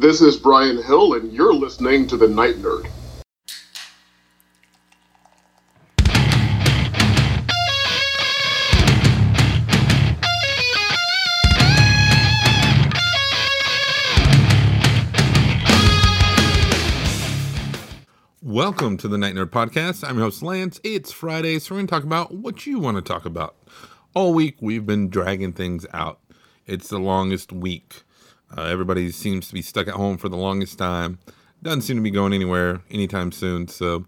This is Brian Hill, and you're listening to The Night Nerd. Welcome to the Night Nerd Podcast. I'm your host, Lance. It's Friday, so we're going to talk about what you want to talk about. All week, we've been dragging things out. It's the longest week. Uh, everybody seems to be stuck at home for the longest time. Doesn't seem to be going anywhere anytime soon, so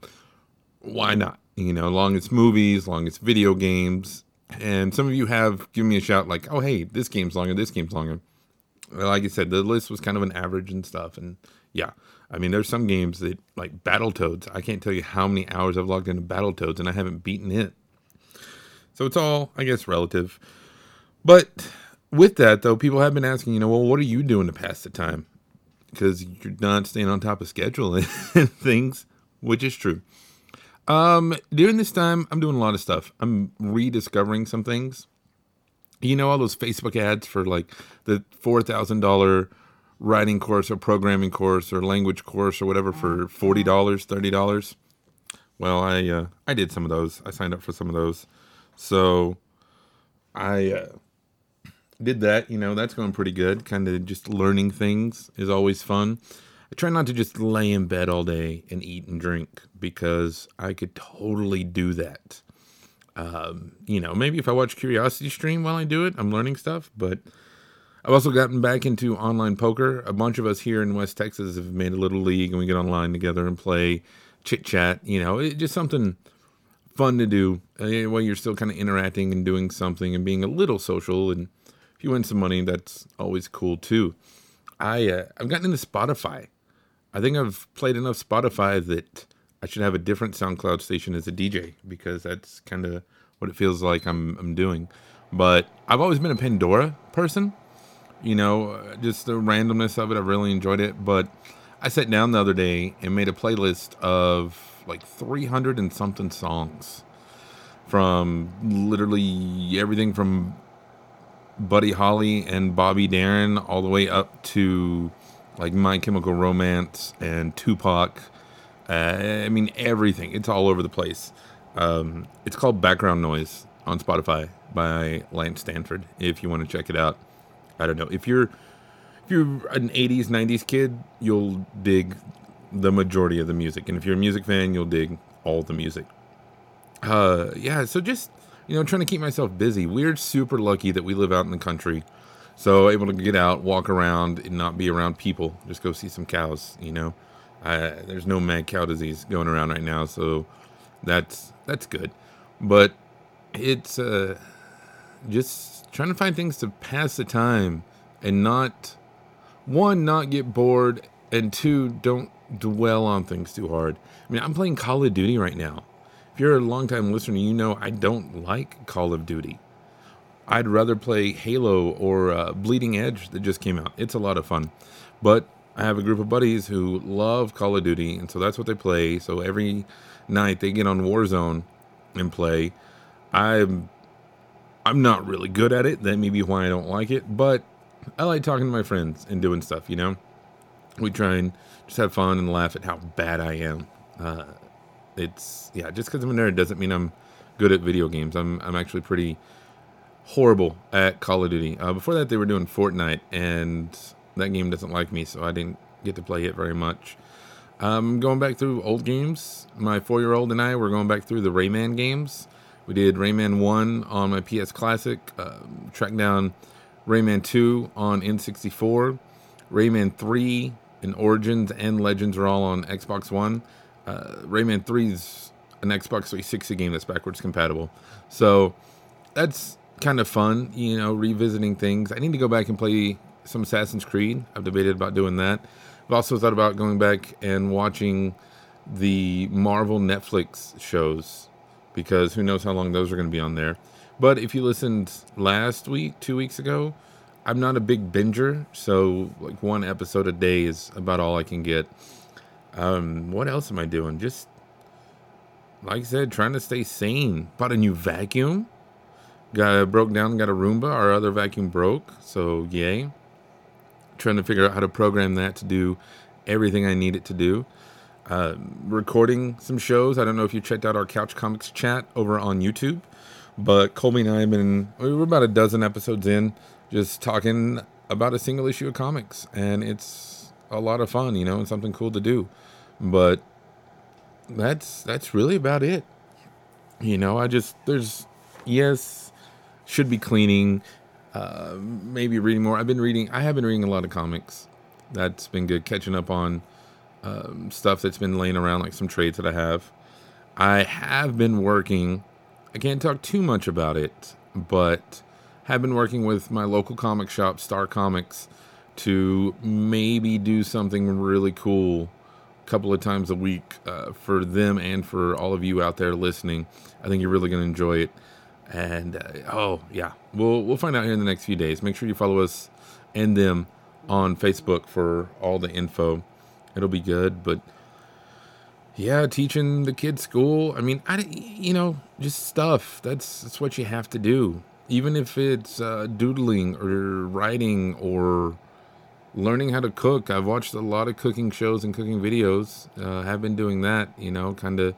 why not? You know, long as movies, long as video games. And some of you have given me a shout like, oh, hey, this game's longer, this game's longer. Like I said, the list was kind of an average and stuff. And yeah, I mean, there's some games that, like Battletoads, I can't tell you how many hours I've logged into Battletoads and I haven't beaten it. So it's all, I guess, relative. But with that, though, people have been asking, you know, well, what are you doing to pass the time? Because you're not staying on top of schedule and things, which is true. Um, during this time, I'm doing a lot of stuff. I'm rediscovering some things. You know, all those Facebook ads for like the $4,000 writing course or programming course or language course or whatever for $40, $30. Well, I, uh, I did some of those. I signed up for some of those. So I, uh, did that. You know, that's going pretty good. Kind of just learning things is always fun. I try not to just lay in bed all day and eat and drink because I could totally do that. Um, you know, maybe if I watch Curiosity Stream while I do it, I'm learning stuff. But I've also gotten back into online poker. A bunch of us here in West Texas have made a little league and we get online together and play chit chat. You know, it's just something fun to do uh, while you're still kind of interacting and doing something and being a little social and if you win some money, that's always cool too. I uh, I've gotten into Spotify. I think I've played enough Spotify that I should have a different SoundCloud station as a DJ because that's kind of what it feels like I'm I'm doing. But I've always been a Pandora person. You know, uh, just the randomness of it. I've really enjoyed it. But I sat down the other day and made a playlist of like 300 and something songs from literally everything from Buddy Holly and Bobby Darin all the way up to like My Chemical Romance and Tupac. Uh, I mean, everything. It's all over the place. Um, it's called Background Noise on Spotify by Lance Stanford. If you want to check it out, I don't know if you're if you're an '80s '90s kid, you'll dig the majority of the music, and if you're a music fan, you'll dig all the music. Uh, yeah. So just you know, trying to keep myself busy. We're super lucky that we live out in the country. So able to get out, walk around, and not be around people. Just go see some cows. You know, there's no mad cow disease going around right now, so that's that's good. But it's uh, just trying to find things to pass the time and not one not get bored, and two don't dwell on things too hard. I mean, I'm playing Call of Duty right now you're a longtime listener, you know I don't like Call of Duty. I'd rather play Halo or uh, Bleeding Edge that just came out. It's a lot of fun. But I have a group of buddies who love Call of Duty, and so that's what they play. So every night they get on Warzone and play. I'm I'm not really good at it. That may be why I don't like it, but I like talking to my friends and doing stuff, you know? We try and just have fun and laugh at how bad I am. Uh, it's yeah, just because I'm a nerd doesn't mean I'm good at video games. I'm I'm actually pretty horrible at Call of Duty. Uh, before that, they were doing Fortnite, and that game doesn't like me, so I didn't get to play it very much. Um, going back through old games, my four-year-old and I were going back through the Rayman games. We did Rayman One on my PS Classic, uh, down Rayman Two on N64, Rayman Three and Origins and Legends are all on Xbox One uh, Rayman 3 is an Xbox 360 game that's backwards compatible. So that's kind of fun, you know, revisiting things. I need to go back and play some Assassin's Creed. I've debated about doing that. I've also thought about going back and watching the Marvel Netflix shows because who knows how long those are going to be on there. But if you listened last week, two weeks ago, I'm not a big binger, so like one episode a day is about all I can get. Um, what else am I doing? Just like I said, trying to stay sane. Bought a new vacuum. Got a, broke down. Got a Roomba. Our other vacuum broke. So yay. trying to figure out how to program that to do everything I need it to do. Uh, recording some shows. I don't know if you checked out our Couch Comics chat over on YouTube, but Colby and I have been, we were about a dozen episodes in just talking about a single issue of comics. And it's a lot of fun, you know, and something cool to do. But that's that's really about it. You know, I just there's yes, should be cleaning, uh, maybe reading more. I've been reading. I have been reading a lot of comics. That's been good. Catching up on um, stuff that's been laying around, like some trades that I have. I have been working. I can't talk too much about it, but have been working with my local comic shop, Star Comics, to maybe do something really cool a couple of times a week uh, for them and for all of you out there listening. I think you're really going to enjoy it. And uh, oh yeah, we'll we'll find out here in the next few days. Make sure you follow us and them on Facebook for all the info. It'll be good, but yeah, teaching the kids school. I mean, I you know just stuff. That's that's what you have to do. Even if it's uh, doodling or writing or learning how to cook. I've watched a lot of cooking shows and cooking videos. Uh, have been doing that, you know, kind of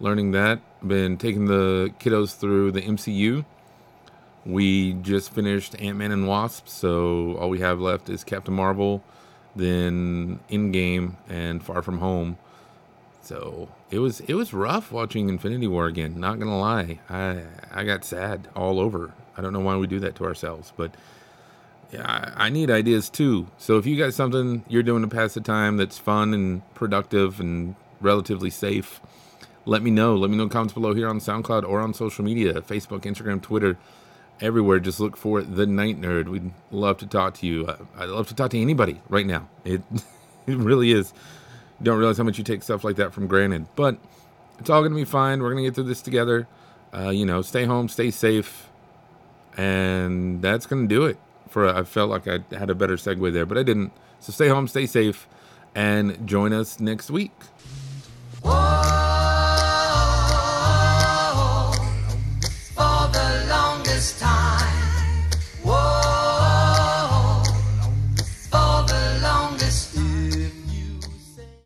learning that. Been taking the kiddos through the MCU. We just finished Ant Man and Wasp, so all we have left is Captain Marvel, then Endgame and Far From Home. So it was it was rough watching Infinity War again. Not gonna lie, I I got sad all over. I don't know why we do that to ourselves, but yeah, I, I need ideas too. So if you got something you're doing to pass the time that's fun and productive and relatively safe, let me know. Let me know in comments below here on SoundCloud or on social media Facebook, Instagram, Twitter, everywhere. Just look for The Night Nerd. We'd love to talk to you. I'd love to talk to anybody right now. It, it really is. Don't realize how much you take stuff like that from granted. But it's all going to be fine. We're going to get through this together. Uh, you know, stay home, stay safe. And that's going to do it for a, I felt like I had a better segue there, but I didn't. So stay home, stay safe, and join us next week.